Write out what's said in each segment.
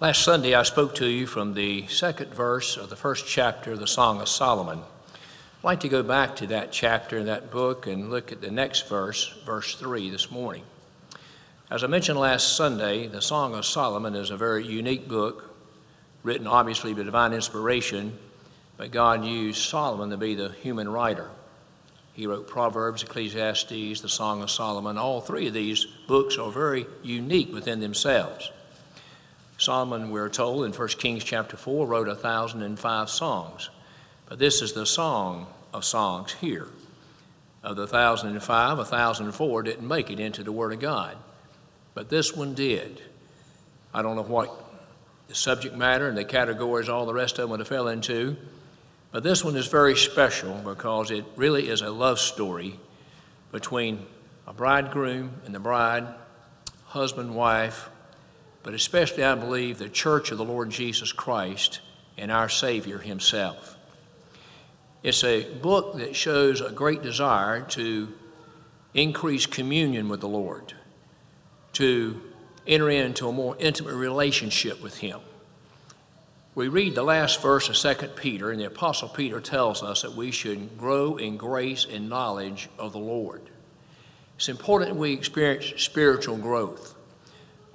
Last Sunday, I spoke to you from the second verse of the first chapter of the Song of Solomon. I'd like to go back to that chapter in that book and look at the next verse, verse 3, this morning. As I mentioned last Sunday, the Song of Solomon is a very unique book, written obviously by divine inspiration, but God used Solomon to be the human writer. He wrote Proverbs, Ecclesiastes, the Song of Solomon. All three of these books are very unique within themselves. Solomon, we're told in 1 Kings chapter 4, wrote 1,005 songs. But this is the song of songs here. Of the 1,005, 1,004 didn't make it into the Word of God. But this one did. I don't know what the subject matter and the categories all the rest of them would have fell into. But this one is very special because it really is a love story between a bridegroom and the bride, husband, wife, but especially, I believe, the church of the Lord Jesus Christ and our Savior Himself. It's a book that shows a great desire to increase communion with the Lord, to enter into a more intimate relationship with Him. We read the last verse of 2 Peter, and the Apostle Peter tells us that we should grow in grace and knowledge of the Lord. It's important we experience spiritual growth.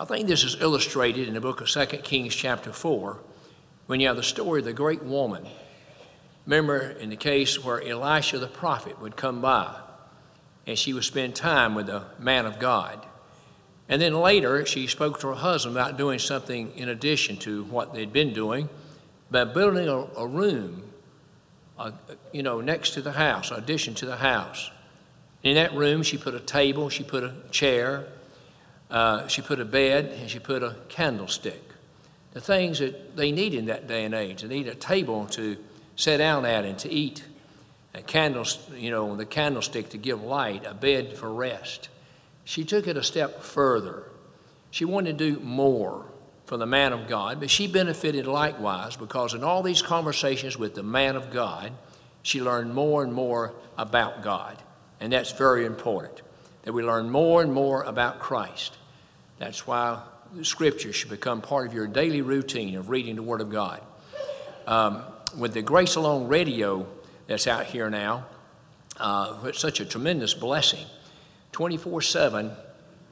I think this is illustrated in the book of 2 Kings, chapter 4, when you have the story of the great woman. Remember in the case where Elisha the prophet would come by and she would spend time with the man of God. And then later, she spoke to her husband about doing something in addition to what they'd been doing by building a, a room, uh, you know, next to the house, addition to the house. In that room, she put a table, she put a chair, uh, she put a bed and she put a candlestick. The things that they need in that day and age. They need a table to sit down at and to eat, a candle, you know, the candlestick to give light, a bed for rest. She took it a step further. She wanted to do more for the man of God, but she benefited likewise because in all these conversations with the man of God, she learned more and more about God. And that's very important that we learn more and more about Christ. That's why the Scripture should become part of your daily routine of reading the Word of God. Um, with the Grace Alone radio that's out here now, uh, it's such a tremendous blessing. 24 7,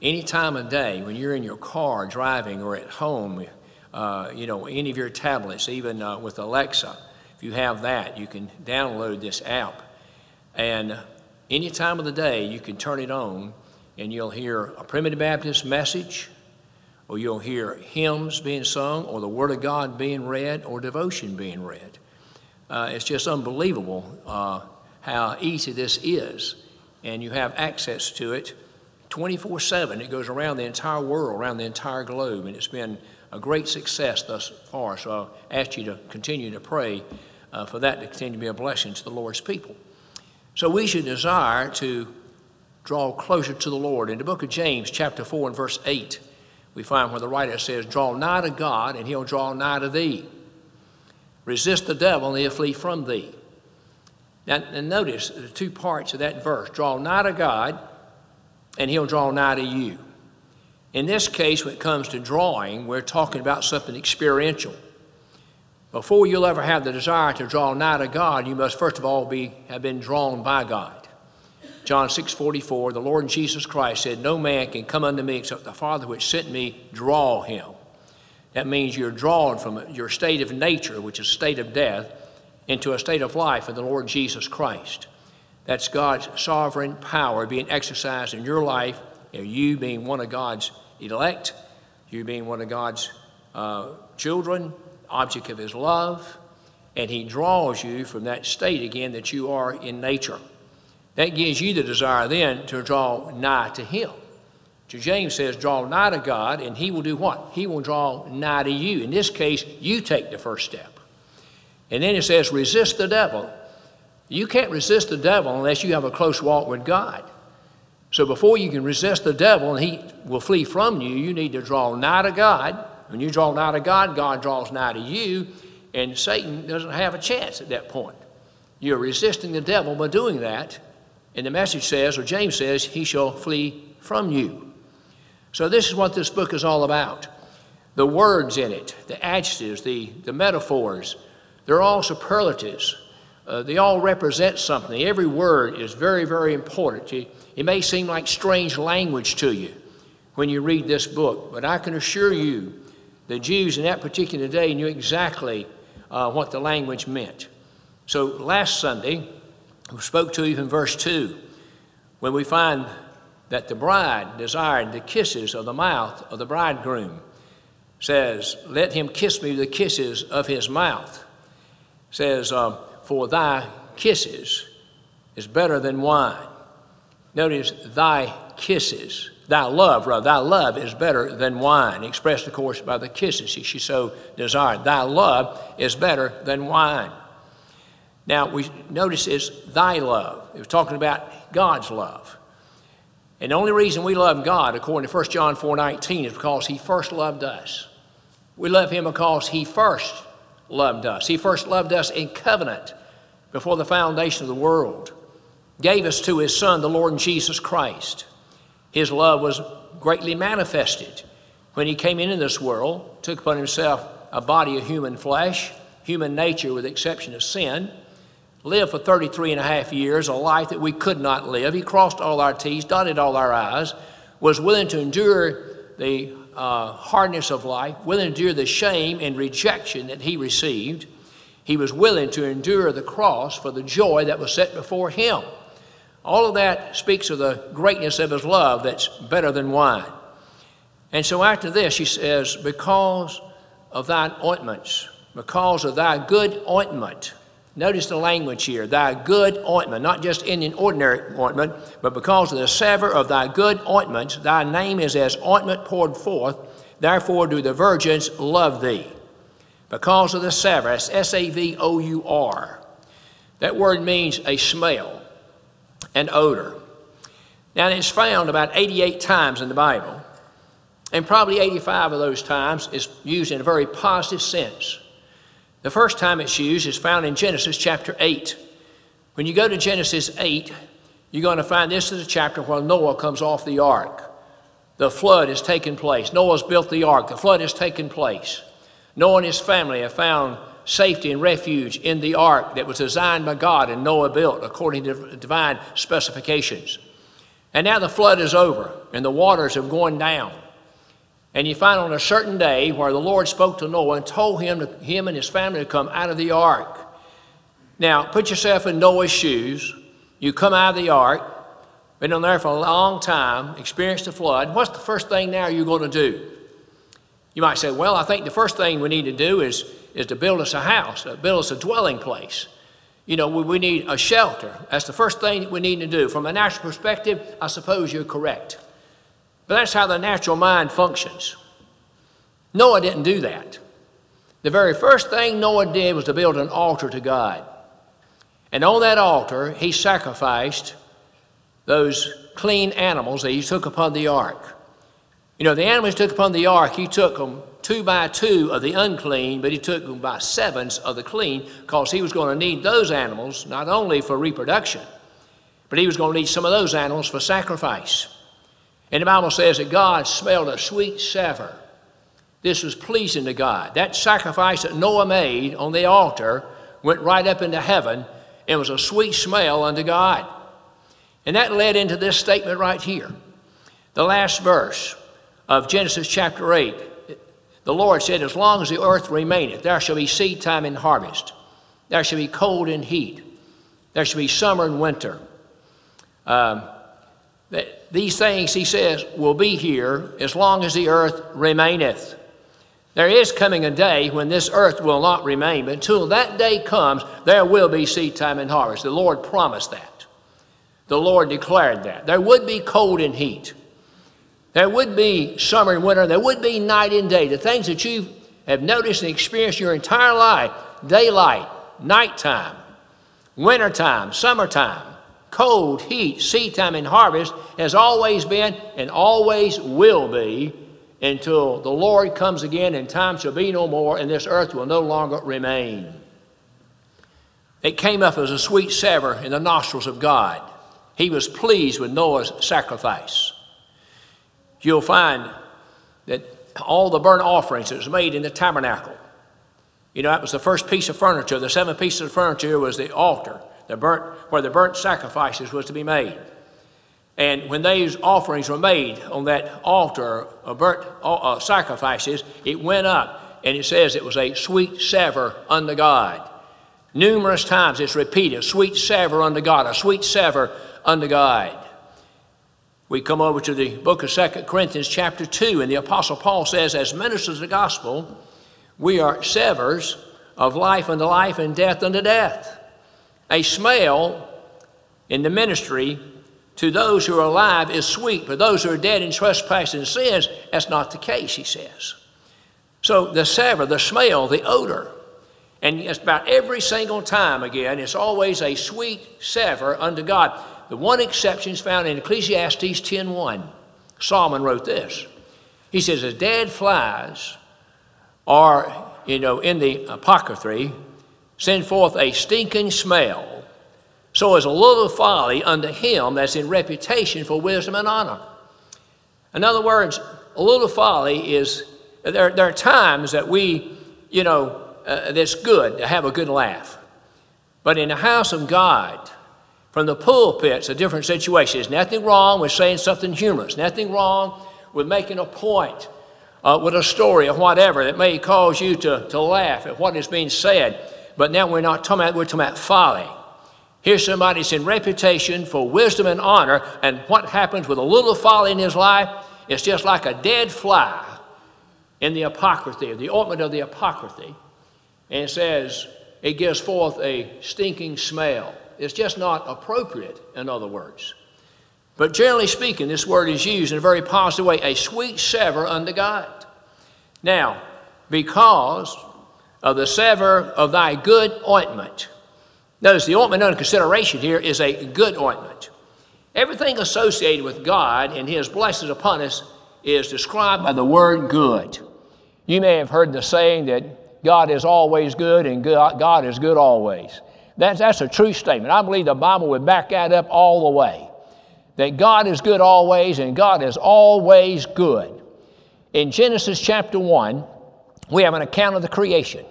any time of day, when you're in your car driving or at home, uh, you know, any of your tablets, even uh, with Alexa, if you have that, you can download this app. And any time of the day, you can turn it on and you'll hear a primitive Baptist message, or you'll hear hymns being sung, or the Word of God being read, or devotion being read. Uh, it's just unbelievable uh, how easy this is, and you have access to it 24 7. It goes around the entire world, around the entire globe, and it's been a great success thus far. So I ask you to continue to pray uh, for that to continue to be a blessing to the Lord's people. So we should desire to draw closer to the Lord. In the book of James, chapter 4 and verse 8, we find where the writer says, Draw nigh to God, and he'll draw nigh to thee. Resist the devil, and he'll flee from thee. Now, and notice the two parts of that verse draw nigh to God, and he'll draw nigh to you. In this case, when it comes to drawing, we're talking about something experiential. Before you'll ever have the desire to draw nigh to God, you must first of all be, have been drawn by God. John 6 44, the Lord Jesus Christ said, No man can come unto me except the Father which sent me draw him. That means you're drawn from your state of nature, which is state of death, into a state of life in the Lord Jesus Christ. That's God's sovereign power being exercised in your life, and you being one of God's elect, you being one of God's uh, children, object of His love, and He draws you from that state again that you are in nature. That gives you the desire then to draw nigh to Him. So James says, draw nigh to God, and He will do what? He will draw nigh to you. In this case, you take the first step. And then it says, resist the devil. You can't resist the devil unless you have a close walk with God. So before you can resist the devil and he will flee from you, you need to draw nigh to God. When you draw nigh to God, God draws nigh to you, and Satan doesn't have a chance at that point. You're resisting the devil by doing that, and the message says, or James says, he shall flee from you. So this is what this book is all about. The words in it, the adjectives, the, the metaphors, they're all superlatives. Uh, they all represent something. Every word is very, very important. It may seem like strange language to you when you read this book, but I can assure you the Jews in that particular day knew exactly uh, what the language meant. So last Sunday, we spoke to even verse 2 when we find that the bride desired the kisses of the mouth of the bridegroom says let him kiss me the kisses of his mouth. Says uh, for thy kisses is better than wine. Notice thy kisses thy love rather thy love is better than wine expressed of course by the kisses she so desired thy love is better than wine now, we notice it's thy love. It was talking about God's love. And the only reason we love God, according to 1 John 4 19, is because He first loved us. We love Him because He first loved us. He first loved us in covenant before the foundation of the world, gave us to His Son, the Lord Jesus Christ. His love was greatly manifested when He came into this world, took upon Himself a body of human flesh, human nature with the exception of sin lived for 33 and a half years, a life that we could not live. He crossed all our T's, dotted all our I's, was willing to endure the uh, hardness of life, willing to endure the shame and rejection that he received. He was willing to endure the cross for the joy that was set before him. All of that speaks of the greatness of his love that's better than wine. And so after this, he says, Because of thine ointments, because of thy good ointment, Notice the language here thy good ointment, not just any ordinary ointment, but because of the savor of thy good ointments, thy name is as ointment poured forth. Therefore do the virgins love thee. Because of the savor, S A V O U R. That word means a smell, an odor. Now, it's found about 88 times in the Bible, and probably 85 of those times is used in a very positive sense. The first time it's used is found in Genesis chapter 8. When you go to Genesis 8, you're going to find this is a chapter where Noah comes off the ark. The flood has taken place. Noah's built the ark. The flood has taken place. Noah and his family have found safety and refuge in the ark that was designed by God and Noah built according to divine specifications. And now the flood is over and the waters have gone down. And you find on a certain day where the Lord spoke to Noah and told him, to, him and his family to come out of the ark. Now, put yourself in Noah's shoes. You come out of the ark, been on there for a long time, experienced the flood. What's the first thing now you're going to do? You might say, well, I think the first thing we need to do is, is to build us a house, uh, build us a dwelling place. You know, we, we need a shelter. That's the first thing we need to do. From a natural perspective, I suppose you're correct. But that's how the natural mind functions. Noah didn't do that. The very first thing Noah did was to build an altar to God. And on that altar, he sacrificed those clean animals that he took upon the ark. You know, the animals took upon the ark, he took them two by two of the unclean, but he took them by sevens of the clean because he was going to need those animals not only for reproduction, but he was going to need some of those animals for sacrifice. And the Bible says that God smelled a sweet savor. This was pleasing to God. That sacrifice that Noah made on the altar went right up into heaven and was a sweet smell unto God. And that led into this statement right here. The last verse of Genesis chapter 8. The Lord said, As long as the earth remaineth, there shall be seed time and harvest. There shall be cold and heat. There shall be summer and winter. Um, that these things, he says, will be here as long as the earth remaineth. There is coming a day when this earth will not remain, but until that day comes, there will be seed time and harvest. The Lord promised that. The Lord declared that. There would be cold and heat. There would be summer and winter. There would be night and day. The things that you have noticed and experienced your entire life daylight, nighttime, wintertime, summertime cold, heat, seed time, and harvest has always been and always will be until the Lord comes again and time shall be no more and this earth will no longer remain. It came up as a sweet savor in the nostrils of God. He was pleased with Noah's sacrifice. You'll find that all the burnt offerings that was made in the tabernacle. You know, that was the first piece of furniture. The seven pieces of furniture was the altar, the burnt, where the burnt sacrifices was to be made. And when these offerings were made on that altar of burnt uh, sacrifices, it went up, and it says it was a sweet savor unto God. Numerous times it's repeated, sweet savor unto God, a sweet savor unto God. We come over to the book of Second Corinthians, chapter 2, and the Apostle Paul says, As ministers of the gospel, we are savors of life unto life and death unto death. A smell in the ministry to those who are alive is sweet, but those who are dead in trespasses and sins, that's not the case, he says. So the savor, the smell, the odor, and it's about every single time again, it's always a sweet savor unto God. The one exception is found in Ecclesiastes 10.1. Solomon wrote this. He says, as dead flies are, you know, in the apothecary, send forth a stinking smell, so is a little folly unto him that's in reputation for wisdom and honor. In other words, a little folly is, there, there are times that we, you know, uh, that's good to have a good laugh. But in the house of God, from the pulpit, it's a different situation. There's nothing wrong with saying something humorous, nothing wrong with making a point uh, with a story or whatever that may cause you to, to laugh at what is being said. But now we're not talking about, we're talking about folly. Here's somebody that's in reputation for wisdom and honor, and what happens with a little folly in his life, it's just like a dead fly in the apothecary, the ointment of the apothecary. And it says, it gives forth a stinking smell. It's just not appropriate, in other words. But generally speaking, this word is used in a very positive way a sweet savor unto God. Now, because of the savor of thy good ointment, notice the ointment under consideration here is a good ointment. Everything associated with God and His blessings upon us is described by the word good. You may have heard the saying that God is always good and God is good always. That's, that's a true statement. I believe the Bible would back that up all the way. That God is good always, and God is always good. In Genesis chapter 1, we have an account of the creation.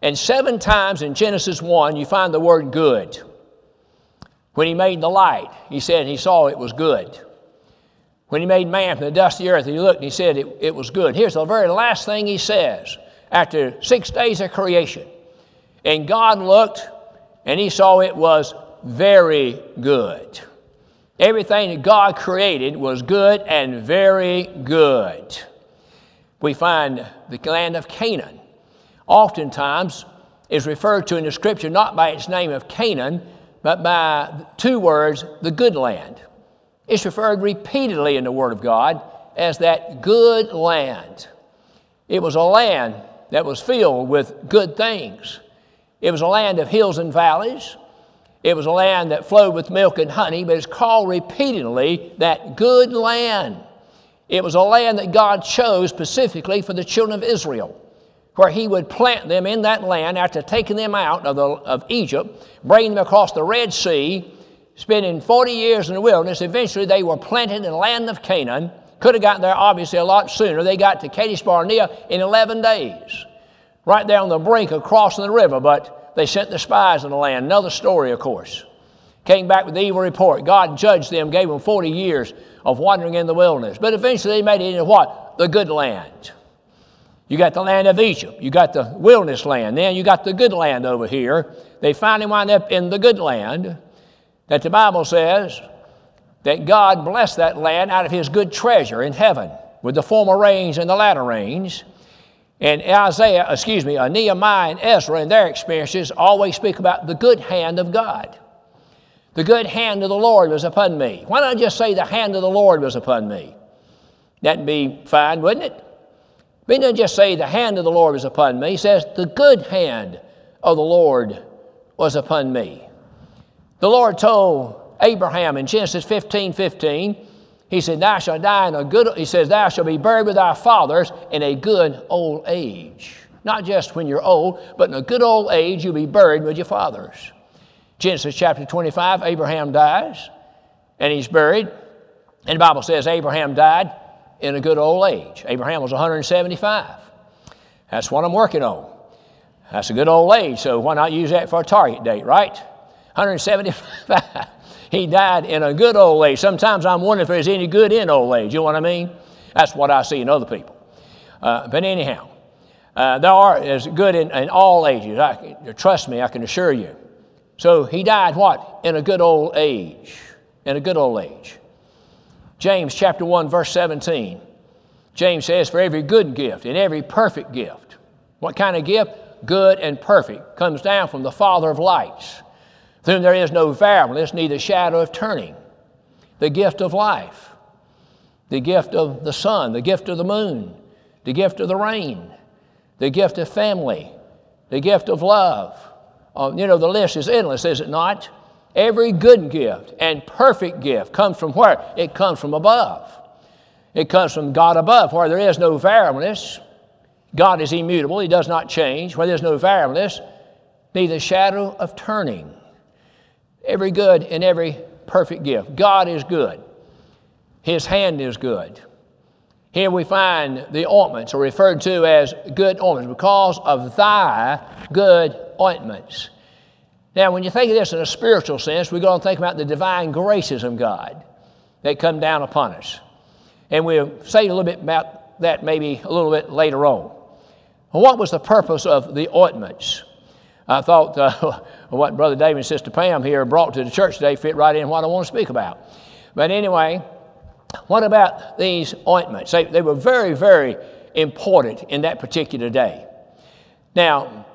And seven times in Genesis 1, you find the word good. When he made the light, he said he saw it was good. When he made man from the dust of the earth, he looked and he said it, it was good. Here's the very last thing he says after six days of creation. And God looked and he saw it was very good. Everything that God created was good and very good. We find the land of Canaan oftentimes is referred to in the scripture not by its name of Canaan, but by two words, the good land. It's referred repeatedly in the Word of God as that good land. It was a land that was filled with good things. It was a land of hills and valleys. It was a land that flowed with milk and honey, but it's called repeatedly that good land. It was a land that God chose specifically for the children of Israel, where He would plant them in that land after taking them out of, the, of Egypt, bringing them across the Red Sea, spending 40 years in the wilderness. Eventually, they were planted in the land of Canaan. Could have gotten there obviously a lot sooner. They got to Kadesh Barnea in 11 days right there on the brink of crossing the river, but they sent the spies in the land. Another story, of course. Came back with the evil report. God judged them, gave them 40 years of wandering in the wilderness. But eventually they made it into what? The good land. You got the land of Egypt. You got the wilderness land. Then you got the good land over here. They finally wind up in the good land that the Bible says that God blessed that land out of his good treasure in heaven with the former rains and the latter rains. And Isaiah, excuse me, uh, Nehemiah and Ezra in their experiences always speak about the good hand of God. The good hand of the Lord was upon me. Why I just say the hand of the Lord was upon me? That'd be fine, wouldn't it? But not just say the hand of the Lord was upon me. He says the good hand of the Lord was upon me. The Lord told Abraham in Genesis 15 15, he said, Thou shalt die in a good, he says, Thou shalt be buried with thy fathers in a good old age. Not just when you're old, but in a good old age, you'll be buried with your fathers. Genesis chapter 25, Abraham dies and he's buried. And the Bible says Abraham died in a good old age. Abraham was 175. That's what I'm working on. That's a good old age, so why not use that for a target date, right? 175. he died in a good old age. Sometimes I'm wondering if there's any good in old age. You know what I mean? That's what I see in other people. Uh, but anyhow, uh, there are is good in, in all ages. I, trust me, I can assure you. So he died what? In a good old age. In a good old age. James chapter 1, verse 17. James says, For every good gift and every perfect gift. What kind of gift? Good and perfect. Comes down from the Father of lights, whom there is no variableness, neither shadow of turning. The gift of life, the gift of the sun, the gift of the moon, the gift of the rain, the gift of family, the gift of love. Uh, you know, the list is endless, is it not? Every good gift and perfect gift comes from where? It comes from above. It comes from God above, where there is no variableness. God is immutable, He does not change. Where there's no variableness, neither shadow of turning. Every good and every perfect gift. God is good. His hand is good. Here we find the ointments are referred to as good ointments because of thy good ointments. Now, when you think of this in a spiritual sense, we're going to think about the divine graces of God that come down upon us. And we'll say a little bit about that maybe a little bit later on. What was the purpose of the ointments? I thought uh, what Brother David and Sister Pam here brought to the church today fit right in what I want to speak about. But anyway, what about these ointments? They, they were very, very important in that particular day. Now,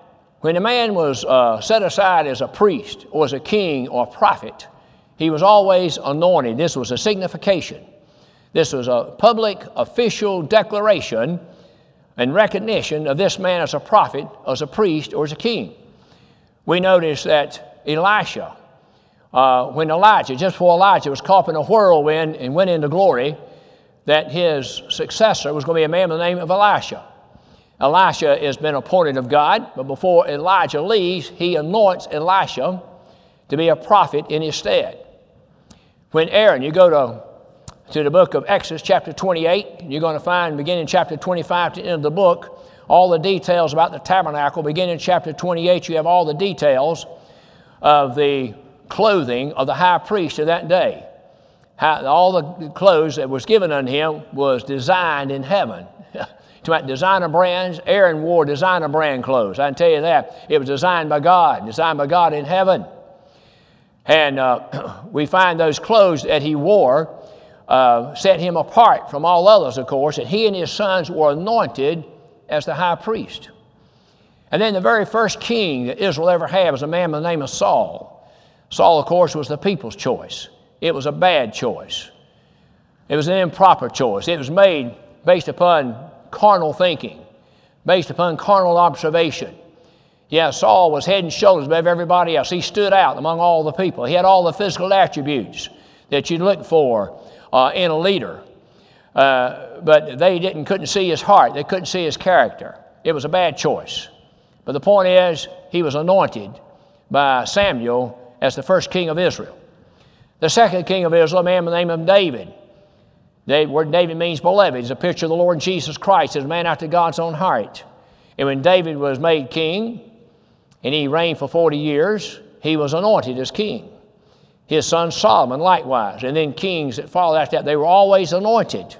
when a man was uh, set aside as a priest or as a king or a prophet, he was always anointed. This was a signification. This was a public official declaration and recognition of this man as a prophet, as a priest, or as a king. We notice that Elisha, uh, when Elijah, just before Elijah was caught in a whirlwind and went into glory, that his successor was going to be a man by the name of Elisha. Elisha has been appointed of God, but before Elijah leaves, he anoints Elisha to be a prophet in his stead. When Aaron, you go to, to the book of Exodus, chapter 28, you're going to find, beginning chapter 25 to end of the book, all the details about the tabernacle. Beginning in chapter 28, you have all the details of the clothing of the high priest of that day. How, all the clothes that was given unto him was designed in heaven. to about designer brands. Aaron wore designer brand clothes. I can tell you that. It was designed by God, designed by God in heaven. And uh, we find those clothes that he wore uh, set him apart from all others, of course, and he and his sons were anointed as the high priest. And then the very first king that Israel ever had was a man by the name of Saul. Saul, of course, was the people's choice. It was a bad choice. It was an improper choice. It was made based upon carnal thinking, based upon carnal observation. Yeah, Saul was head and shoulders above everybody else. He stood out among all the people. He had all the physical attributes that you'd look for uh, in a leader. Uh, but they didn't, couldn't see his heart. They couldn't see his character. It was a bad choice. But the point is, he was anointed by Samuel as the first king of Israel. The second king of Israel, a man by the name of David, the word David means beloved. It's a picture of the Lord Jesus Christ as a man after God's own heart. And when David was made king and he reigned for 40 years, he was anointed as king. His son Solomon likewise. And then kings that followed after that, they were always anointed.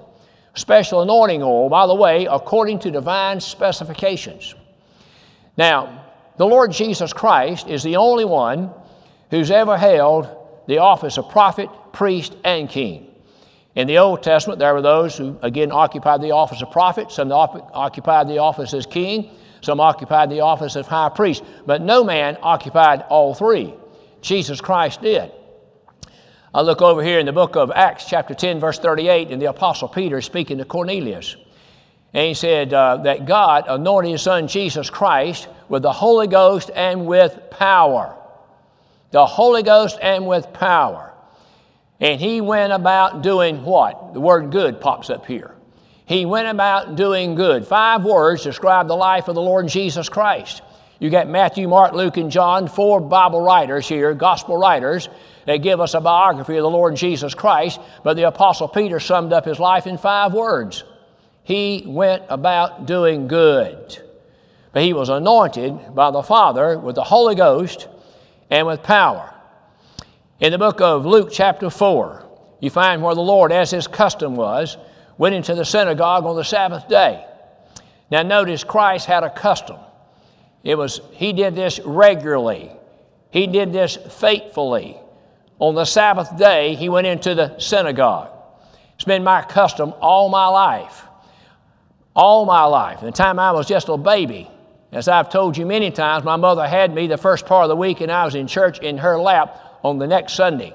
Special anointing oil, by the way, according to divine specifications. Now, the Lord Jesus Christ is the only one who's ever held the office of prophet, priest, and king. In the Old Testament, there were those who, again, occupied the office of prophet, some occupied the office as king, some occupied the office of high priest, but no man occupied all three. Jesus Christ did. I look over here in the book of Acts, chapter 10, verse 38, and the Apostle Peter is speaking to Cornelius. And he said uh, that God anointed his son Jesus Christ with the Holy Ghost and with power. The Holy Ghost and with power. And he went about doing what? The word good pops up here. He went about doing good. Five words describe the life of the Lord Jesus Christ. You got Matthew, Mark, Luke, and John, four Bible writers here, gospel writers, that give us a biography of the Lord Jesus Christ, but the Apostle Peter summed up his life in five words He went about doing good. But he was anointed by the Father with the Holy Ghost and with power. In the book of Luke, chapter 4, you find where the Lord, as his custom was, went into the synagogue on the Sabbath day. Now, notice Christ had a custom. It was, he did this regularly, he did this faithfully. On the Sabbath day, he went into the synagogue. It's been my custom all my life. All my life. The time I was just a baby, as I've told you many times, my mother had me the first part of the week, and I was in church in her lap on the next Sunday.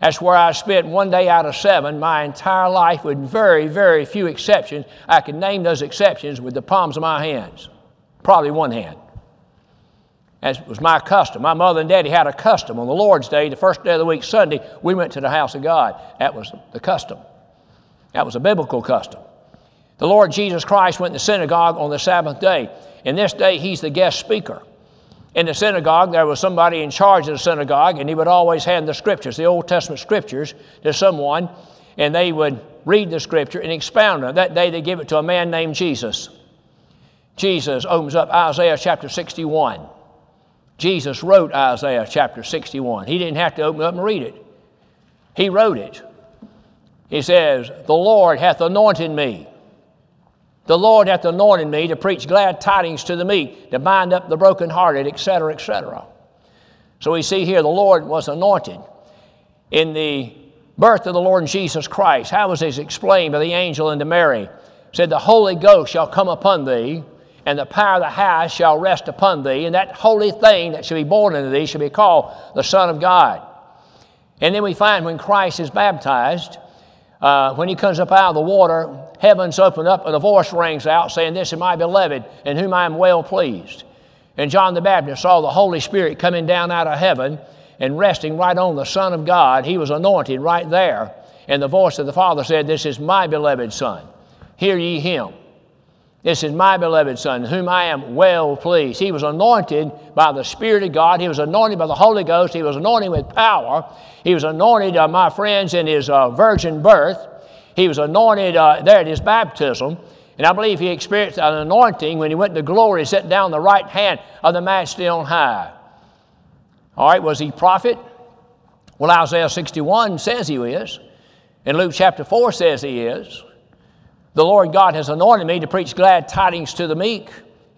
That's where I spent one day out of seven my entire life with very, very few exceptions. I can name those exceptions with the palms of my hands, probably one hand. As was my custom. My mother and daddy had a custom. On the Lord's Day, the first day of the week, Sunday, we went to the house of God. That was the custom. That was a biblical custom. The Lord Jesus Christ went to the synagogue on the Sabbath day. And this day, he's the guest speaker. In the synagogue, there was somebody in charge of the synagogue, and he would always hand the scriptures, the Old Testament scriptures, to someone, and they would read the scripture and expound it. That day, they give it to a man named Jesus. Jesus opens up Isaiah chapter 61. Jesus wrote Isaiah chapter 61. He didn't have to open up and read it, he wrote it. He says, The Lord hath anointed me the Lord hath anointed me to preach glad tidings to the meek, to bind up the brokenhearted, etc., etc. So we see here the Lord was anointed. In the birth of the Lord Jesus Christ, how was this explained by the angel unto Mary? said, The Holy Ghost shall come upon thee, and the power of the highest shall rest upon thee, and that holy thing that shall be born into thee shall be called the Son of God. And then we find when Christ is baptized, uh, when he comes up out of the water, heavens open up and a voice rings out saying, This is my beloved in whom I am well pleased. And John the Baptist saw the Holy Spirit coming down out of heaven and resting right on the Son of God. He was anointed right there. And the voice of the Father said, This is my beloved Son. Hear ye him. This is my beloved Son, whom I am well pleased. He was anointed by the Spirit of God. He was anointed by the Holy Ghost. He was anointed with power. He was anointed, uh, my friends, in his uh, virgin birth. He was anointed uh, there at his baptism. And I believe he experienced an anointing when he went to glory, sat down the right hand of the Majesty on high. All right, was he prophet? Well, Isaiah 61 says he is. And Luke chapter 4 says he is. The Lord God has anointed me to preach glad tidings to the meek.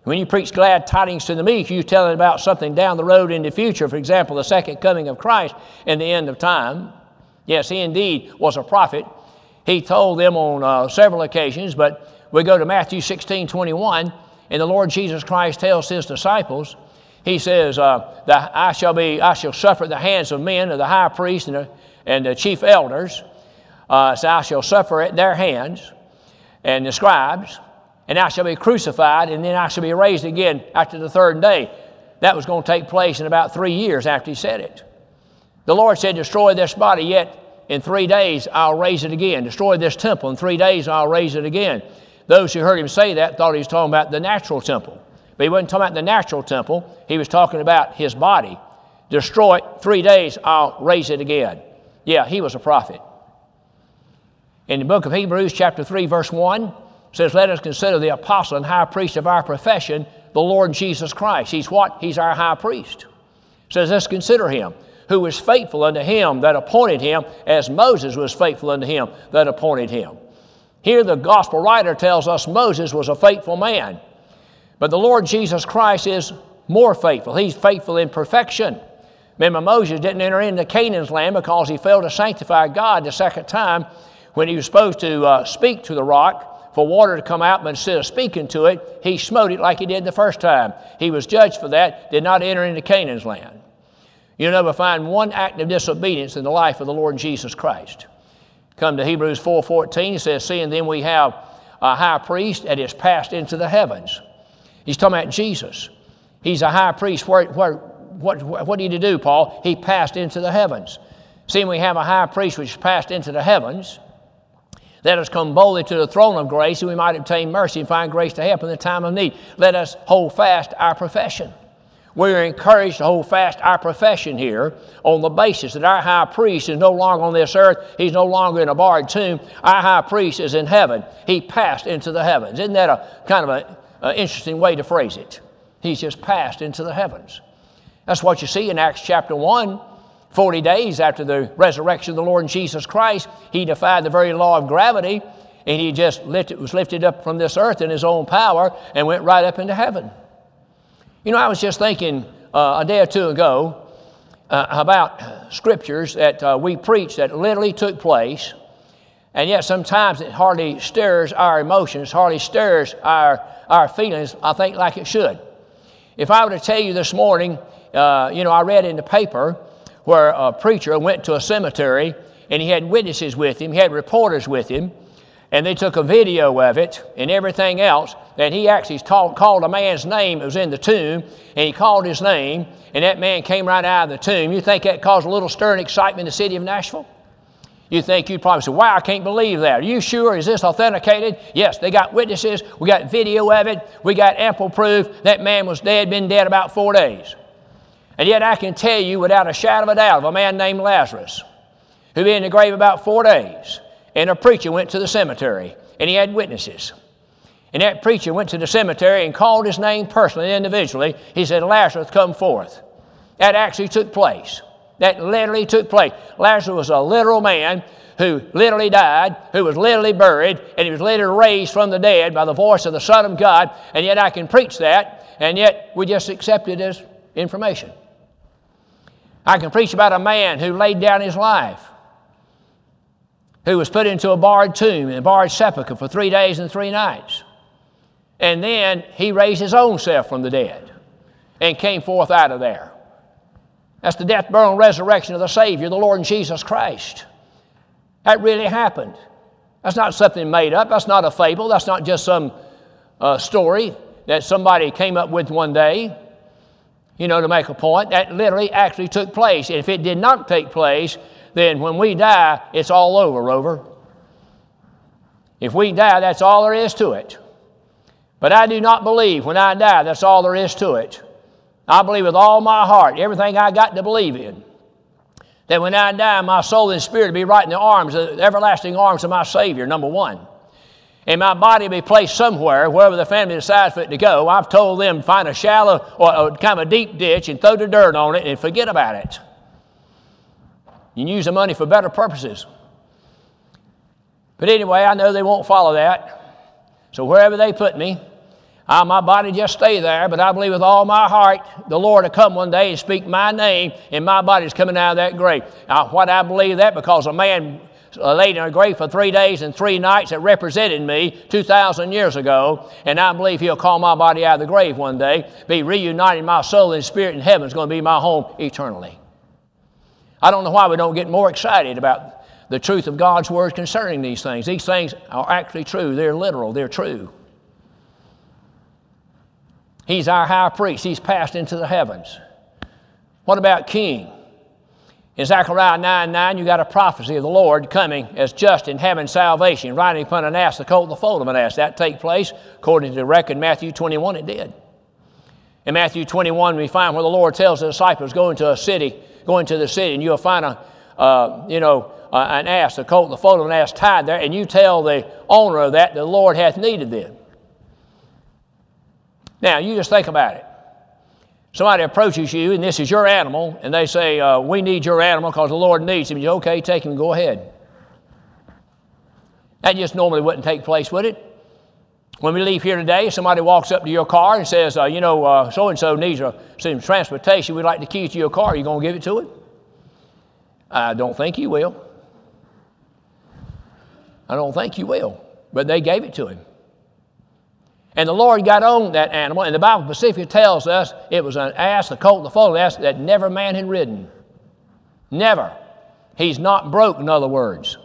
When you preach glad tidings to the meek, you're telling about something down the road in the future. For example, the second coming of Christ and the end of time. Yes, he indeed was a prophet. He told them on uh, several occasions, but we go to Matthew 16 21, and the Lord Jesus Christ tells his disciples, He says, uh, I, shall be, I shall suffer at the hands of men, of the high priest and the, and the chief elders. Uh, so I shall suffer at their hands and the scribes, and I shall be crucified, and then I shall be raised again after the third day. That was going to take place in about three years after he said it. The Lord said, Destroy this body, yet in three days I'll raise it again. Destroy this temple, in three days I'll raise it again. Those who heard him say that thought he was talking about the natural temple. But he wasn't talking about the natural temple, he was talking about his body. Destroy it, three days I'll raise it again. Yeah, he was a prophet. In the book of Hebrews, chapter 3, verse 1, says, Let us consider the apostle and high priest of our profession, the Lord Jesus Christ. He's what? He's our high priest. Says, Let's consider him, who was faithful unto him that appointed him, as Moses was faithful unto him that appointed him. Here, the gospel writer tells us Moses was a faithful man, but the Lord Jesus Christ is more faithful. He's faithful in perfection. Remember, Moses didn't enter into Canaan's land because he failed to sanctify God the second time when he was supposed to uh, speak to the rock for water to come out, but instead of speaking to it, he smote it like he did the first time. He was judged for that, did not enter into Canaan's land. You'll never find one act of disobedience in the life of the Lord Jesus Christ. Come to Hebrews 4.14, he says, Seeing then we have a high priest that is passed into the heavens. He's talking about Jesus. He's a high priest. Where, where, what, what did he do, Paul? He passed into the heavens. Seeing we have a high priest which passed into the heavens, let us come boldly to the throne of grace that we might obtain mercy and find grace to help in the time of need. Let us hold fast our profession. we're encouraged to hold fast our profession here on the basis that our high priest is no longer on this earth. He's no longer in a barred tomb. Our high priest is in heaven. He passed into the heavens. Isn't that a kind of an interesting way to phrase it? He's just passed into the heavens. That's what you see in Acts chapter 1. 40 days after the resurrection of the Lord Jesus Christ, he defied the very law of gravity and he just lifted, was lifted up from this earth in his own power and went right up into heaven. You know, I was just thinking uh, a day or two ago uh, about scriptures that uh, we preach that literally took place, and yet sometimes it hardly stirs our emotions, hardly stirs our, our feelings, I think, like it should. If I were to tell you this morning, uh, you know, I read in the paper where a preacher went to a cemetery and he had witnesses with him, he had reporters with him, and they took a video of it and everything else that he actually called, called a man's name that was in the tomb and he called his name and that man came right out of the tomb. You think that caused a little stir and excitement in the city of nashville? You think you'd probably say wow i can't believe that. Are you sure? Is this authenticated? Yes they got witnesses. We got video of it. We got ample proof. That man was dead been dead about four days and yet i can tell you without a shadow of a doubt of a man named lazarus who been in the grave about four days and a preacher went to the cemetery and he had witnesses. And that preacher went to the cemetery and called his name personally and individually. He said, Lazarus, come forth. That actually took place. That literally took place. Lazarus was a literal man who literally died, who was literally buried, and he was literally raised from the dead by the voice of the Son of God. And yet I can preach that, and yet we just accept it as information. I can preach about a man who laid down his life who was put into a barred tomb and a barred sepulchre for three days and three nights. And then he raised his own self from the dead and came forth out of there. That's the death, burial, and resurrection of the Savior, the Lord Jesus Christ. That really happened. That's not something made up. That's not a fable. That's not just some uh, story that somebody came up with one day, you know, to make a point. That literally actually took place. And if it did not take place, then when we die, it's all over, Rover. If we die, that's all there is to it. But I do not believe when I die, that's all there is to it. I believe with all my heart, everything I got to believe in, that when I die, my soul and spirit will be right in the arms, the everlasting arms of my Savior, number one. And my body be placed somewhere, wherever the family decides for it to go. I've told them find a shallow or, kind of a deep ditch and throw the dirt on it and forget about it. You use the money for better purposes. But anyway, I know they won't follow that. So wherever they put me, I, my body just stay there, but I believe with all my heart the Lord will come one day and speak my name, and my body's coming out of that grave. Now, why I believe that? Because a man Uh, laid in a grave for three days and three nights that represented me 2,000 years ago, and I believe he'll call my body out of the grave one day, be reunited my soul and spirit in heaven is going to be my home eternally. I don't know why we don't get more excited about the truth of God's Word concerning these things. These things are actually true, they're literal, they're true. He's our high priest, he's passed into the heavens. What about king? In Zechariah 9 9, you got a prophecy of the Lord coming as just in having salvation, riding upon an ass, the colt, the foal of an ass. That take place, according to the record Matthew 21, it did. In Matthew 21, we find where the Lord tells the disciples, go into a city go into the city and you'll find a, uh, you know, uh, an ass, the colt, the foal of an ass tied there, and you tell the owner of that the Lord hath needed them. Now, you just think about it. Somebody approaches you, and this is your animal, and they say, uh, We need your animal because the Lord needs him. You okay, take him, go ahead. That just normally wouldn't take place, would it? When we leave here today, somebody walks up to your car and says, uh, you know, so and so needs a, some transportation. We'd like the keys to your car. Are you going to give it to it? I don't think you will. I don't think you will. But they gave it to him. And the Lord got on that animal, and the Bible specifically tells us it was an ass, the colt, the foal, the ass that never man had ridden. Never. He's not broke, in other words.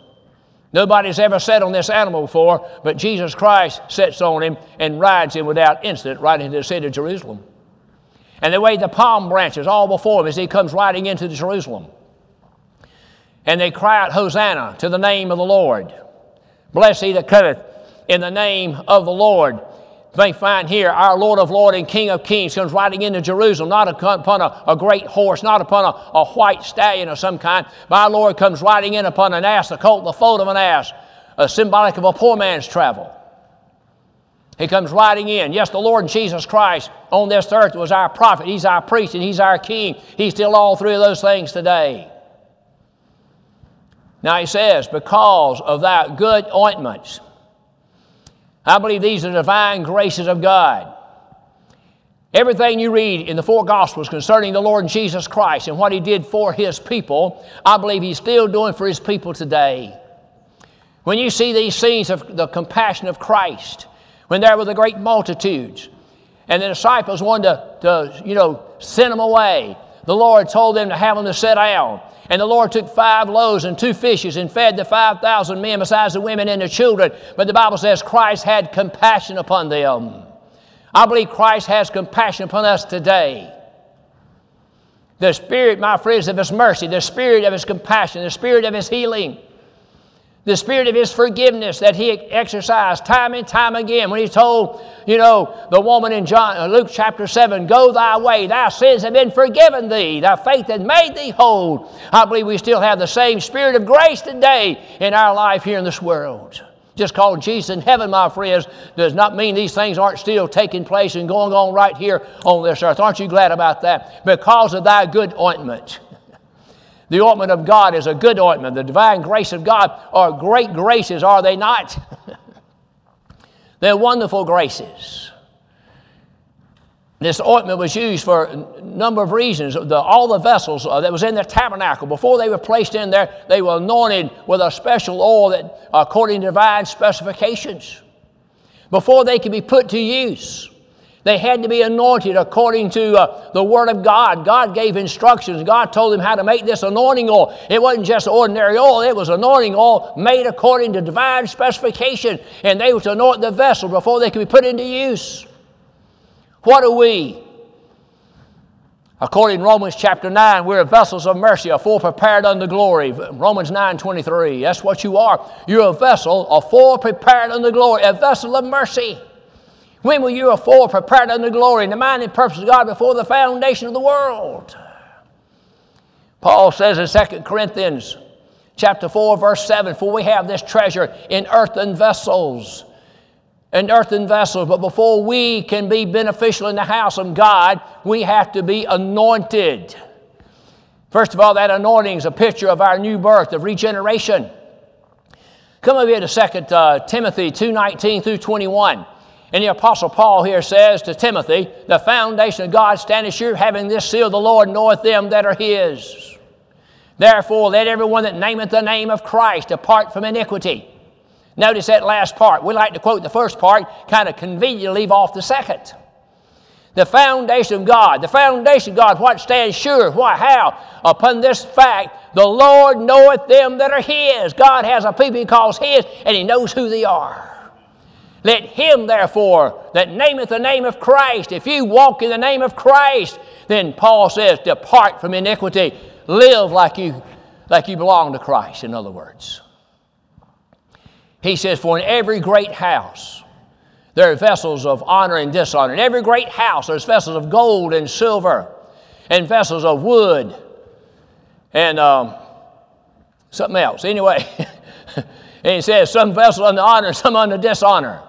Nobody's ever sat on this animal before, but Jesus Christ sits on him and rides him without incident right into the city of Jerusalem. And they wave the palm branches all before him as he comes riding into Jerusalem. And they cry out, Hosanna to the name of the Lord. Bless he that cometh in the name of the Lord. They find here our Lord of Lords and King of Kings comes riding into Jerusalem, not upon a, a great horse, not upon a, a, white stallion of some kind, My Lord comes riding in upon an ass, the colt, the foal of an ass, a symbolic of a poor man's travel. He comes riding in. Yes, the Lord Jesus Christ on this earth was our prophet. He's our priest and He's our king. He's still all three of those things today. Now he says, because of that good ointments. I believe these are the divine graces of God. Everything you read in the four Gospels concerning the Lord Jesus Christ and what He did for His people, I believe He's still doing for His people today. When you see these scenes of the compassion of Christ, when there were the great multitudes, and the disciples wanted to, to you know, send them away, the Lord told them to have them to sit down. And the Lord took five loaves and two fishes and fed the 5,000 men besides the women and the children. But the Bible says Christ had compassion upon them. I believe Christ has compassion upon us today. The Spirit, my friends, of His mercy, the Spirit of His compassion, the Spirit of His healing the spirit of his forgiveness that he exercised time and time again when he told, you know, the woman in John, uh, Luke chapter 7, Go thy way, thy sins have been forgiven thee, thy faith has made thee whole. I believe we still have the same spirit of grace today in our life here in this world. Just call Jesus in heaven, my friends, does not mean these things aren't still taking place and going on right here on this earth. Aren't you glad about that? Because of thy good ointment. The ointment of God is a good ointment. The divine grace of God are great graces, are they not? They're wonderful graces. This ointment was used for a number of reasons. The, all the vessels uh, that was in the tabernacle, before they were placed in there, they were anointed with a special oil that, according to divine specifications, before they could be put to use. They had to be anointed according to uh, the Word of God. God gave instructions. God told them how to make this anointing oil. It wasn't just ordinary oil, it was anointing oil made according to divine specification. And they were to anoint the vessel before they could be put into use. What are we? According to Romans chapter 9, we're vessels of mercy, a full prepared unto glory. Romans 9 23. That's what you are. You're a vessel, a full prepared unto glory, a vessel of mercy. When were you afore prepared unto the glory in the mind and purpose of God before the foundation of the world? Paul says in 2 Corinthians chapter 4, verse 7, For we have this treasure in earthen vessels. In earthen vessels, but before we can be beneficial in the house of God, we have to be anointed. First of all, that anointing is a picture of our new birth, of regeneration. Come over here to 2 uh, Timothy 2.19 through 21. And the Apostle Paul here says to Timothy, The foundation of God standeth sure, having this seal, the Lord knoweth them that are his. Therefore, let everyone that nameth the name of Christ depart from iniquity. Notice that last part. We like to quote the first part, kind of conveniently leave off the second. The foundation of God, the foundation of God, what stands sure? Why? How? Upon this fact, the Lord knoweth them that are His. God has a people He calls His, and He knows who they are. Let him, therefore, that nameth the name of Christ, if you walk in the name of Christ, then Paul says, depart from iniquity. Live like you, like you belong to Christ, in other words. He says, For in every great house there are vessels of honor and dishonor. In every great house there's vessels of gold and silver, and vessels of wood, and um, something else. Anyway, and he says, Some vessels under honor, some under dishonor.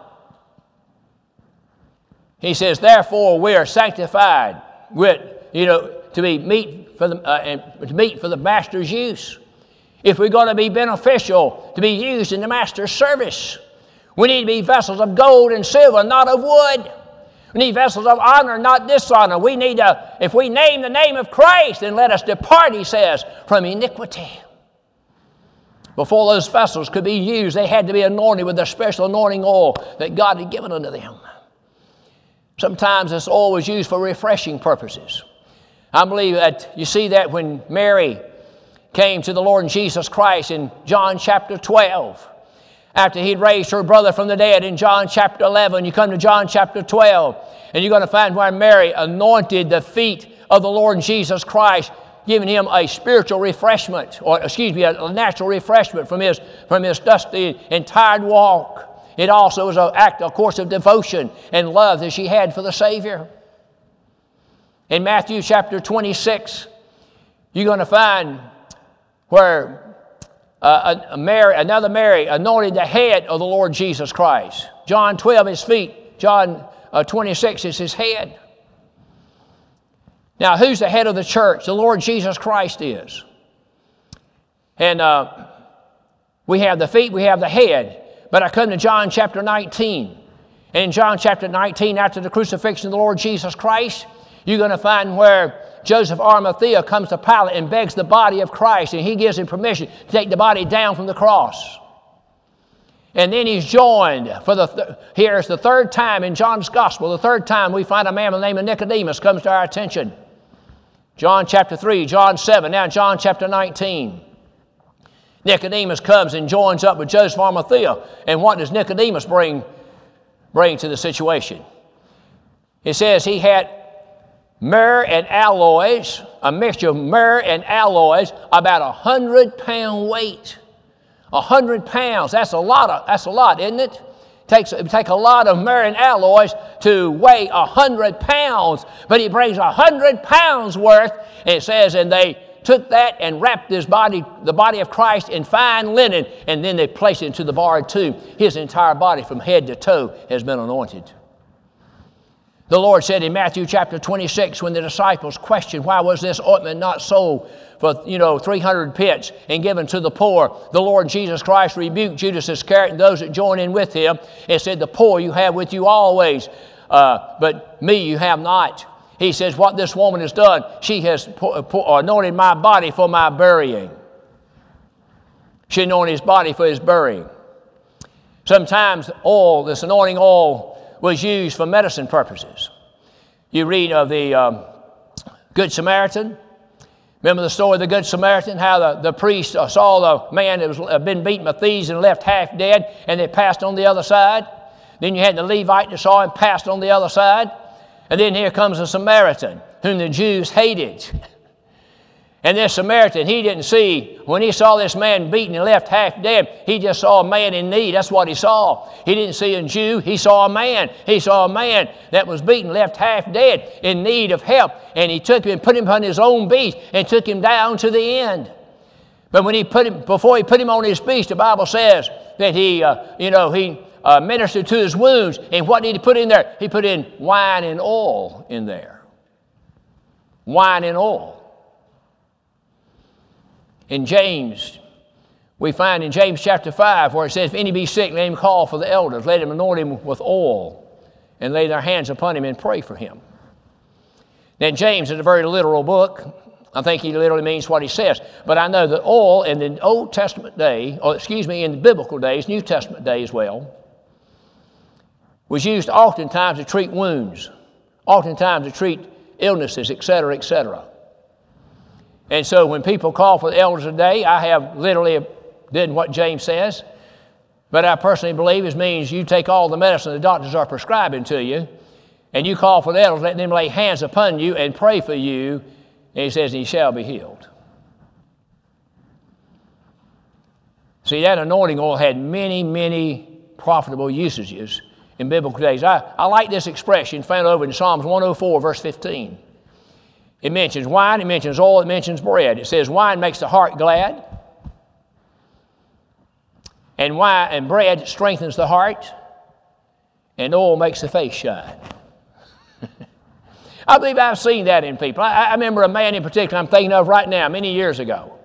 He says, therefore, we are sanctified with, you know, to be meat for the, uh, and to meet for the master's use. If we're going to be beneficial to be used in the master's service, we need to be vessels of gold and silver, not of wood. We need vessels of honor, not dishonor. We need to, if we name the name of Christ, then let us depart, he says, from iniquity. Before those vessels could be used, they had to be anointed with the special anointing oil that God had given unto them. Sometimes this oil was used for refreshing purposes. I believe that you see that when Mary came to the Lord Jesus Christ in John chapter 12. After he'd raised her brother from the dead in John chapter 11, you come to John chapter 12, and you're going to find where Mary anointed the feet of the Lord Jesus Christ, giving him a spiritual refreshment, or excuse me, a natural refreshment from his, from his dusty and tired walk. It also was an act, of course, of devotion and love that she had for the Savior. In Matthew chapter 26, you're going to find where uh, a Mary, another Mary anointed the head of the Lord Jesus Christ. John 12, his feet. John uh, 26 is his head. Now, who's the head of the church? The Lord Jesus Christ is. And uh, we have the feet, we have the head. But I come to John chapter 19. And in John chapter 19, after the crucifixion of the Lord Jesus Christ, you're going to find where Joseph Arimathea comes to Pilate and begs the body of Christ, and he gives him permission to take the body down from the cross. And then he's joined for the th- here's the third time in John's gospel, the third time we find a man by the name of Nicodemus comes to our attention. John chapter 3, John 7, now John chapter 19. Nicodemus comes and joins up with Joseph Arimathea. And what does Nicodemus bring, bring to the situation? It says he had myrrh and aloes, a mixture of myrrh and aloes, about a hundred pound weight. A hundred pounds. That's a lot. Of, that's a lot, isn't it? Takes, it take a lot of myrrh and aloes to weigh a hundred pounds, but he brings a hundred pounds worth, and it says, and they took that and wrapped his body, the body of Christ, in fine linen, and then they placed it into the borrowed tomb. His entire body, from head to toe, has been anointed. The Lord said in Matthew chapter 26, when the disciples questioned, Why was this ointment not sold for, you know, 300 pits and given to the poor? The Lord Jesus Christ rebuked Judas Iscariot and those that joined in with him and said, The poor you have with you always, uh, but me you have not. He says, What this woman has done, she has anointed my body for my burying. She anointed his body for his burying. Sometimes oil, this anointing oil, was used for medicine purposes. You read of the um, Good Samaritan. Remember the story of the Good Samaritan, how the, the priest saw the man that was uh, been beaten by thieves and left half dead, and they passed on the other side. Then you had the Levite that saw him passed on the other side. And then here comes a Samaritan, whom the Jews hated. And this Samaritan, he didn't see, when he saw this man beaten and left half dead, he just saw a man in need. That's what he saw. He didn't see a Jew, he saw a man. He saw a man that was beaten, left half dead, in need of help. And he took him and put him on his own beast and took him down to the end. But when he put him, before he put him on his beast, the Bible says that he, uh, you know, he uh, ministered to his wounds. And what did he put in there? He put in wine and oil in there. Wine and oil in James, we find in James chapter 5 where it says, If any be sick, let him call for the elders, let him anoint him with oil, and lay their hands upon him and pray for him. Now, James is a very literal book. I think he literally means what he says. But I know that oil in the Old Testament day, or excuse me, in the biblical days, New Testament day as well, was used oftentimes to treat wounds, oftentimes to treat illnesses, etc., etc. And so when people call for the elders today, I have literally done what James says. But I personally believe it means you take all the medicine the doctors are prescribing to you, and you call for the elders, let them lay hands upon you and pray for you, and he says, he shall be healed. See, that anointing oil had many, many profitable usages in biblical days. I, I like this expression found over in Psalms 104, verse 15. It mentions wine, it mentions oil, it mentions bread. It says wine makes the heart glad, and wine and bread strengthens the heart, and oil makes the face shine. I believe I've seen that in people. I, I, remember a man in particular I'm thinking of right now, many years ago.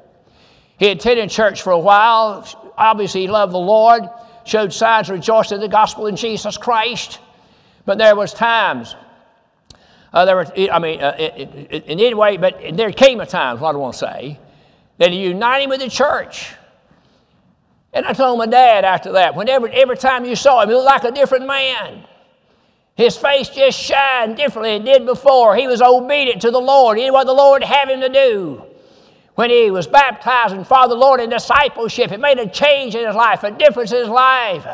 He attended church for a while. Obviously, he loved the Lord, showed signs rejoicing in the gospel in Jesus Christ. But there was times uh, there were, I mean, uh, in any way, but there came a time, what I want to say, that he united with the church. And I told my dad after that, whenever every time you saw him, he looked like a different man. His face just shined differently than it did before. He was obedient to the Lord. He did what the Lord had him to do. When he was baptized and the Lord in discipleship, it made a change in his life, a difference in his life.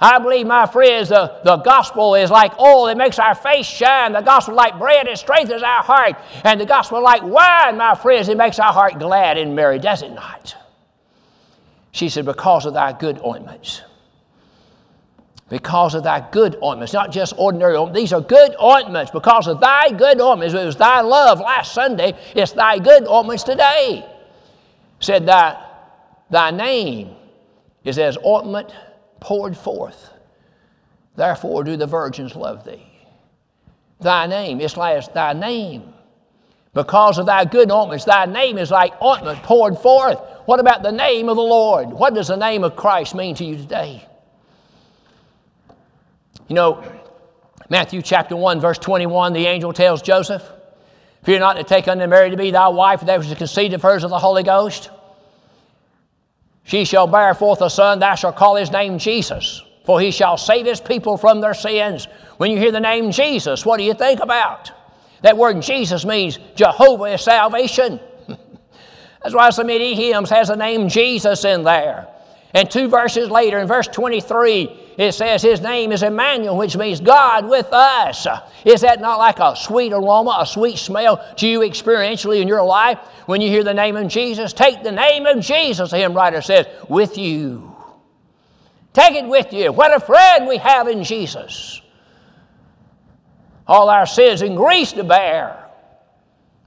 I believe, my friends, the, the gospel is like oil, it makes our face shine. The gospel like bread, it strengthens our heart. And the gospel like wine, my friends, it makes our heart glad and merry, does it not? She said, Because of thy good ointments. Because of thy good ointments, not just ordinary ointments. These are good ointments because of thy good ointments. It was thy love last Sunday, it's thy good ointments today. Said thy, thy name is as ointment poured forth. Therefore do the virgins love thee. Thy name, it's like thy name. Because of thy good ointments, thy name is like ointment poured forth. What about the name of the Lord? What does the name of Christ mean to you today? You know, Matthew chapter 1, verse 21, the angel tells Joseph, Fear not to take unto Mary to be thy wife, that was the conceived of hers of the Holy Ghost. She shall bear forth a son, thou shalt call his name Jesus, for he shall save his people from their sins. When you hear the name Jesus, what do you think about? That word Jesus means Jehovah is salvation. That's why so many hymns has the name Jesus in there. And two verses later, in verse 23, it says his name is Emmanuel, which means God with us. Is that not like a sweet aroma, a sweet smell to you experientially in your life when you hear the name of Jesus? Take the name of Jesus, the hymn writer says, with you. Take it with you. What a friend we have in Jesus. All our sins and griefs to bear.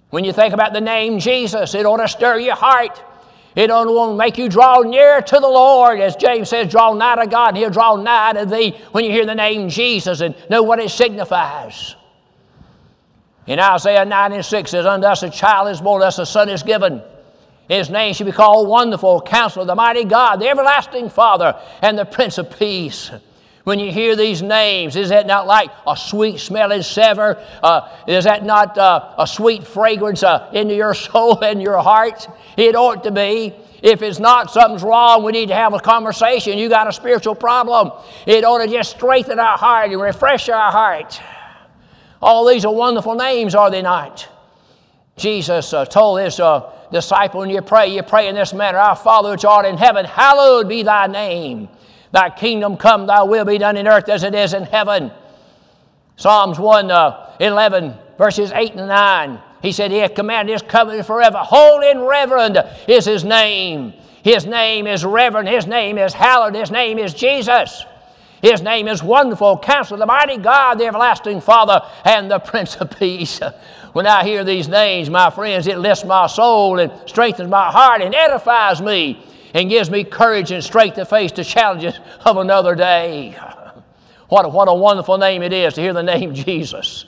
When you think about the name Jesus, it ought to stir your heart. It only will make you draw near to the Lord. As James says, draw nigh to God, and He'll draw nigh to thee when you hear the name Jesus and know what it signifies. In Isaiah 9 and 6 says, Unto us a child is born, us a son is given. His name shall be called Wonderful, Counselor, the Mighty God, the Everlasting Father, and the Prince of Peace. When you hear these names, is that not like a sweet smelling savor? Uh, is that not uh, a sweet fragrance uh, into your soul and your heart? It ought to be. If it's not, something's wrong. We need to have a conversation. You got a spiritual problem. It ought to just strengthen our heart and refresh our heart. All these are wonderful names, are they not? Jesus uh, told his uh, disciple, when you pray, you pray in this manner Our Father which art in heaven, hallowed be thy name. Thy kingdom come, thy will be done in earth as it is in heaven. Psalms 1 uh, 11, verses 8 and 9. He said, He hath commanded His covenant forever. Holy and reverend is His name. His name is reverend. His name is hallowed. His name is Jesus. His name is Wonderful Counselor, the Mighty God, the Everlasting Father, and the Prince of Peace. When I hear these names, my friends, it lifts my soul and strengthens my heart and edifies me and gives me courage and strength to face the challenges of another day. What a, what a wonderful name it is to hear the name Jesus.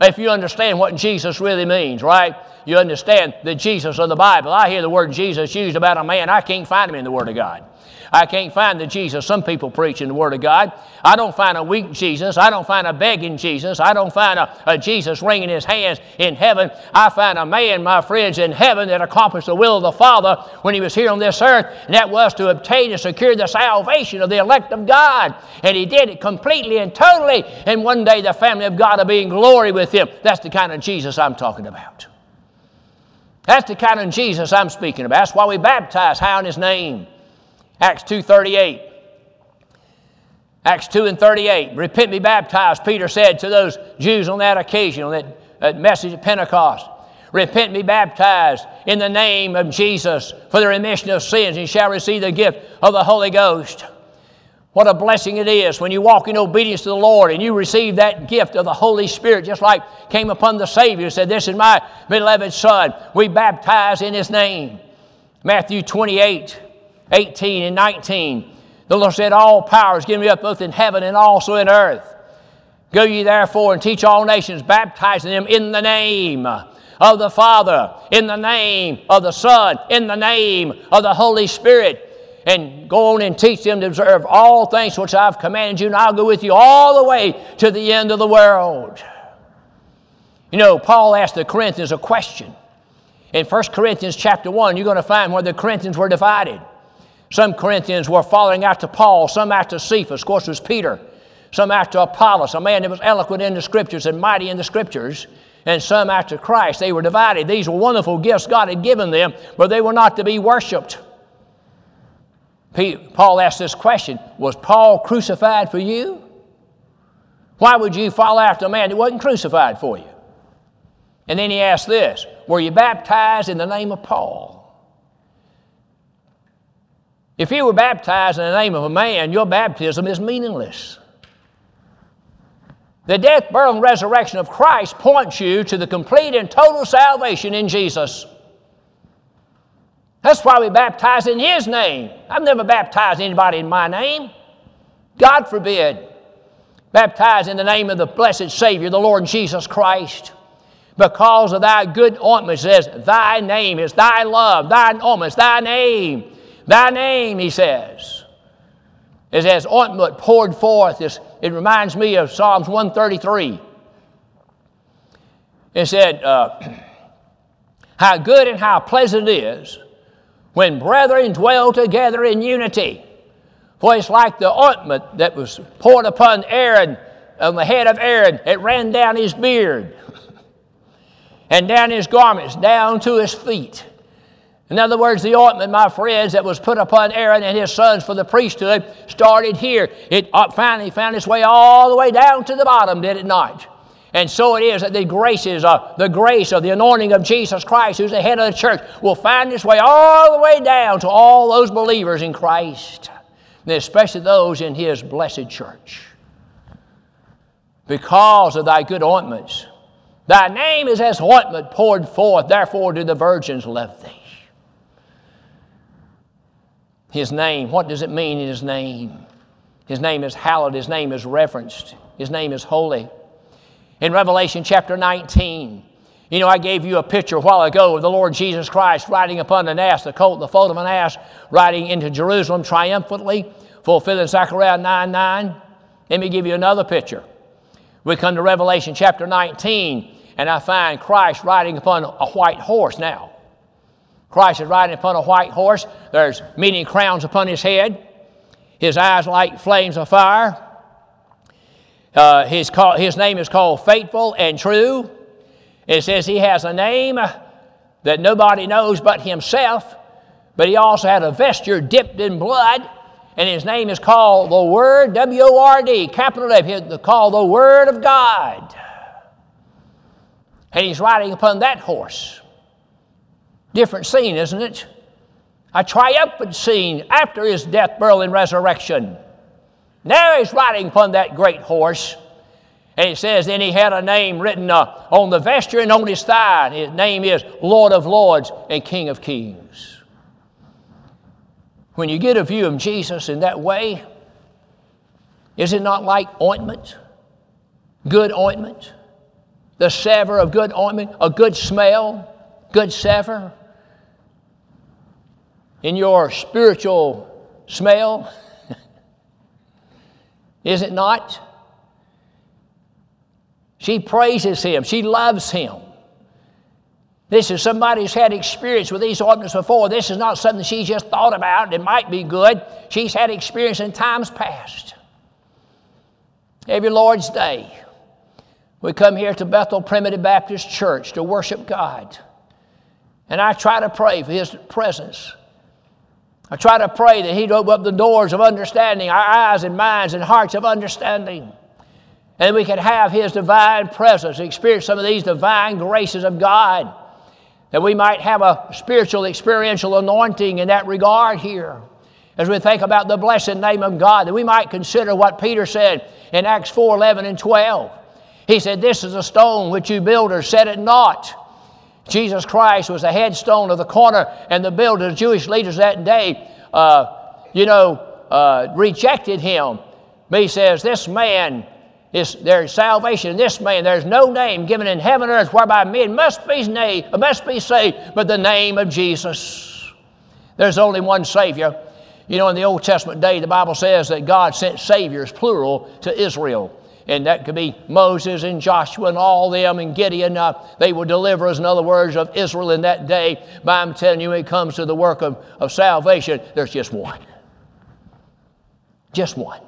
if you understand what Jesus really means, right? You understand the Jesus of the Bible. I hear the word Jesus used about a man, I can't find him in the Word of God. I can't find the Jesus some people preach in the Word of God. I don't find a weak Jesus. I don't find a begging Jesus. I don't find a, a Jesus wringing his hands in heaven. I find a man, my friends, in heaven that accomplished the will of the Father when he was here on this earth, and that was to obtain and secure the salvation of the elect of God. And he did it completely and totally. And one day the family of God will be in glory with him. That's the kind of Jesus I'm talking about. That's the kind of Jesus I'm speaking about. That's why we baptize high in his name. Acts 2.38. Acts 2 and 38. Repent, be baptized, Peter said to those Jews on that occasion, on that, that message at Pentecost. Repent, be baptized in the name of Jesus for the remission of sins, and shall receive the gift of the Holy Ghost. What a blessing it is when you walk in obedience to the Lord and you receive that gift of the Holy Spirit, just like came upon the Savior. Said, This is my beloved Son. We baptize in His name. Matthew 28 18 and 19. The Lord said, All power is given me up both in heaven and also in earth. Go ye therefore and teach all nations, baptizing them in the name of the Father, in the name of the Son, in the name of the Holy Spirit. And go on and teach them to observe all things which I've commanded you, and I'll go with you all the way to the end of the world. You know, Paul asked the Corinthians a question. In 1 Corinthians chapter 1, you're going to find where the Corinthians were divided. Some Corinthians were following after Paul, some after Cephas, of course, it was Peter, some after Apollos, a man that was eloquent in the scriptures and mighty in the scriptures, and some after Christ. They were divided. These were wonderful gifts God had given them, but they were not to be worshiped. Paul asked this question Was Paul crucified for you? Why would you follow after a man that wasn't crucified for you? And then he asked this Were you baptized in the name of Paul? If you were baptized in the name of a man, your baptism is meaningless. The death, burial, and resurrection of Christ points you to the complete and total salvation in Jesus. That's why we baptize in His name. I've never baptized anybody in my name. God forbid. Baptize in the name of the blessed Savior, the Lord Jesus Christ. Because of thy good ointment, says, Thy name is thy love, thine ointment, is thy name. Thy name, he says, is as ointment poured forth. It reminds me of Psalms 133. It said, uh, How good and how pleasant it is when brethren dwell together in unity. For it's like the ointment that was poured upon Aaron, on the head of Aaron. It ran down his beard and down his garments, down to his feet. In other words, the ointment, my friends, that was put upon Aaron and his sons for the priesthood started here. It uh, finally found its way all the way down to the bottom, did it not? And so it is that the graces, uh, the grace of the anointing of Jesus Christ, who's the head of the church, will find its way all the way down to all those believers in Christ, and especially those in His blessed church. Because of thy good ointments, thy name is as ointment poured forth, therefore do the virgins love thee. His name, what does it mean in His name? His name is hallowed, His name is reverenced, His name is holy in Revelation chapter 19. You know, I gave you a picture a while ago of the Lord Jesus Christ riding upon an ass, the colt, the foal of an ass, riding into Jerusalem triumphantly, fulfilling Zechariah 9 9. Let me give you another picture. We come to Revelation chapter 19, and I find Christ riding upon a white horse now. Christ is riding upon a white horse. There's many crowns upon his head. His eyes like flames of fire. Uh, his, call, his name is called Faithful and True. It says he has a name that nobody knows but himself, but he also had a vesture dipped in blood, and his name is called the Word, W O R D, capital W, called the Word of God. And he's riding upon that horse. Different scene, isn't it? A triumphant scene after his death, burial, and resurrection. Now he's riding upon that great horse. And it says, then he had a name written uh, on the vesture and on his thigh. his name is Lord of Lords and King of Kings. When you get a view of Jesus in that way, is it not like ointment? Good ointment? The savor of good ointment, a good smell, good savor in your spiritual smell? Is it not? She praises him, she loves him. This is somebody who's had experience with these ointments before. This is not something she just thought about. It might be good. She's had experience in times past. Every Lord's Day, we come here to Bethel Primitive Baptist Church to worship God. And I try to pray for His presence I try to pray that He'd open up the doors of understanding, our eyes and minds and hearts of understanding. And we can have His divine presence, experience some of these divine graces of God. That we might have a spiritual, experiential anointing in that regard here. As we think about the blessed name of God, that we might consider what Peter said in Acts 4 11 and 12. He said, This is a stone which you builders set it not Jesus Christ was the headstone of the corner, and the builders, Jewish leaders that day, uh, you know, uh, rejected him. But he says, This man is there's salvation in this man. There's no name given in heaven or earth whereby men must be name, must be saved, but the name of Jesus. There's only one Savior. You know, in the Old Testament day, the Bible says that God sent saviors, plural, to Israel and that could be Moses and Joshua and all them and Gideon. Uh, they were deliverers, in other words, of Israel in that day. But I'm telling you, when it comes to the work of, of salvation, there's just one. Just one.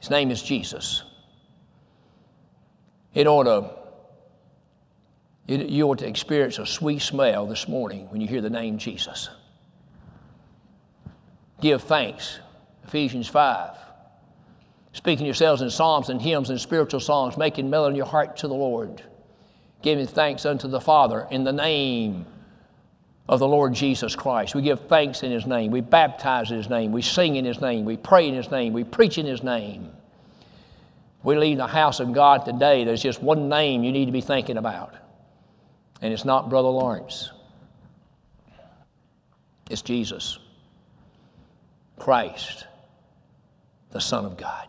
His name is Jesus. In order, you ought to experience a sweet smell this morning when you hear the name Jesus. Give thanks. Ephesians 5 speaking yourselves in psalms and hymns and spiritual songs, making melody in your heart to the Lord, giving thanks unto the Father in the name of the Lord Jesus Christ. We give thanks in His name. We baptize in His name. We sing in His name. We pray in His name. We preach in His name. We leave the house of God today. There's just one name you need to be thinking about, and it's not Brother Lawrence, it's Jesus, Christ, the Son of God.